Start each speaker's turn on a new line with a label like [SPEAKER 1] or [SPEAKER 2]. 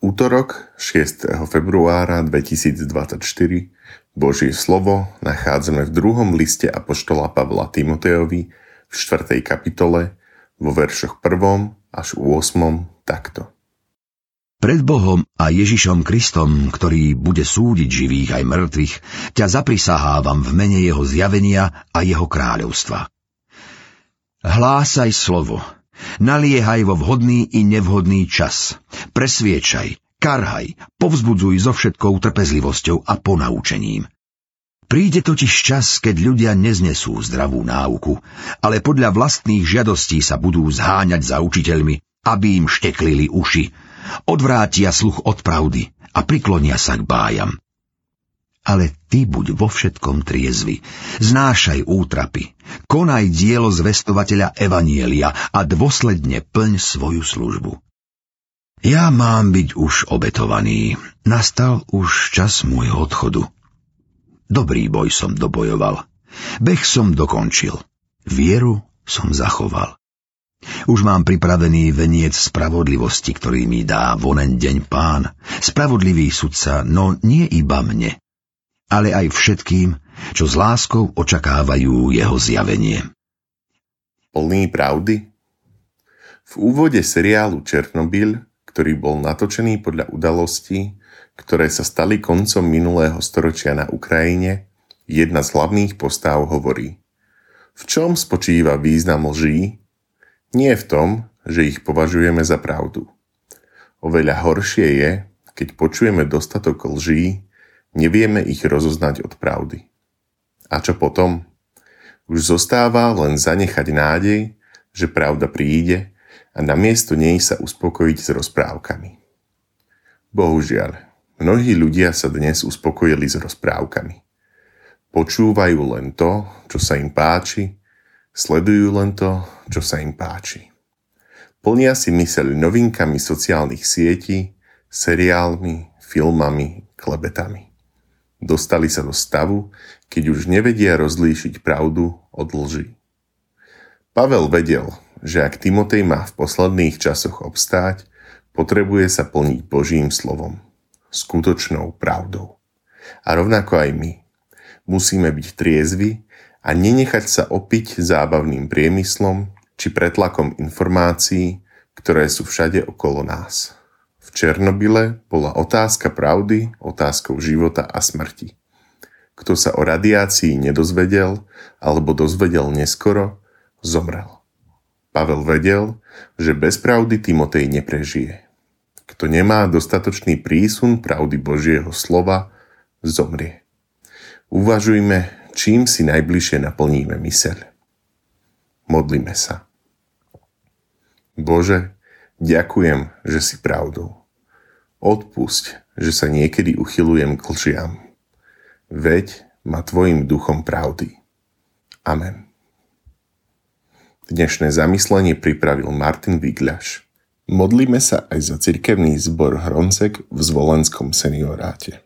[SPEAKER 1] útorok 6. februára 2024 Božie slovo nachádzame v druhom liste Apoštola Pavla Timoteovi v 4. kapitole vo veršoch 1. až 8. takto.
[SPEAKER 2] Pred Bohom a Ježišom Kristom, ktorý bude súdiť živých aj mŕtvych, ťa zaprisahávam v mene jeho zjavenia a jeho kráľovstva. Hlásaj slovo, Naliehaj vo vhodný i nevhodný čas. Presviečaj, karhaj, povzbudzuj so všetkou trpezlivosťou a ponaučením. Príde totiž čas, keď ľudia neznesú zdravú náuku, ale podľa vlastných žiadostí sa budú zháňať za učiteľmi, aby im šteklili uši, odvrátia sluch od pravdy a priklonia sa k bájam ale ty buď vo všetkom triezvy. Znášaj útrapy, konaj dielo zvestovateľa Evanielia a dôsledne plň svoju službu. Ja mám byť už obetovaný. Nastal už čas môjho odchodu. Dobrý boj som dobojoval. Beh som dokončil. Vieru som zachoval. Už mám pripravený veniec spravodlivosti, ktorý mi dá vonen deň pán. Spravodlivý sudca, no nie iba mne, ale aj všetkým, čo s láskou očakávajú jeho zjavenie.
[SPEAKER 1] Plný pravdy? V úvode seriálu Černobyl, ktorý bol natočený podľa udalostí, ktoré sa stali koncom minulého storočia na Ukrajine, jedna z hlavných postáv hovorí V čom spočíva význam lží? Nie v tom, že ich považujeme za pravdu. Oveľa horšie je, keď počujeme dostatok lží, Nevieme ich rozoznať od pravdy. A čo potom? Už zostáva len zanechať nádej, že pravda príde a namiesto nej sa uspokojiť s rozprávkami. Bohužiaľ, mnohí ľudia sa dnes uspokojili s rozprávkami. Počúvajú len to, čo sa im páči, sledujú len to, čo sa im páči. Plnia si myseľ novinkami sociálnych sietí, seriálmi, filmami, klebetami. Dostali sa do stavu, keď už nevedia rozlíšiť pravdu od lži. Pavel vedel, že ak Timotej má v posledných časoch obstáť, potrebuje sa plniť Božím slovom, skutočnou pravdou. A rovnako aj my. Musíme byť triezvi a nenechať sa opiť zábavným priemyslom či pretlakom informácií, ktoré sú všade okolo nás. V Černobyle bola otázka pravdy otázkou života a smrti. Kto sa o radiácii nedozvedel alebo dozvedel neskoro, zomrel. Pavel vedel, že bez pravdy Timotej neprežije. Kto nemá dostatočný prísun pravdy Božieho slova, zomrie. Uvažujme, čím si najbližšie naplníme myseľ. Modlíme sa. Bože, ďakujem, že si pravdou. Odpusť, že sa niekedy uchylujem k lžiam. Veď ma tvojim duchom pravdy. Amen. Dnešné zamyslenie pripravil Martin Vigľaš. Modlíme sa aj za cirkevný zbor Hroncek v Zvolenskom senioráte.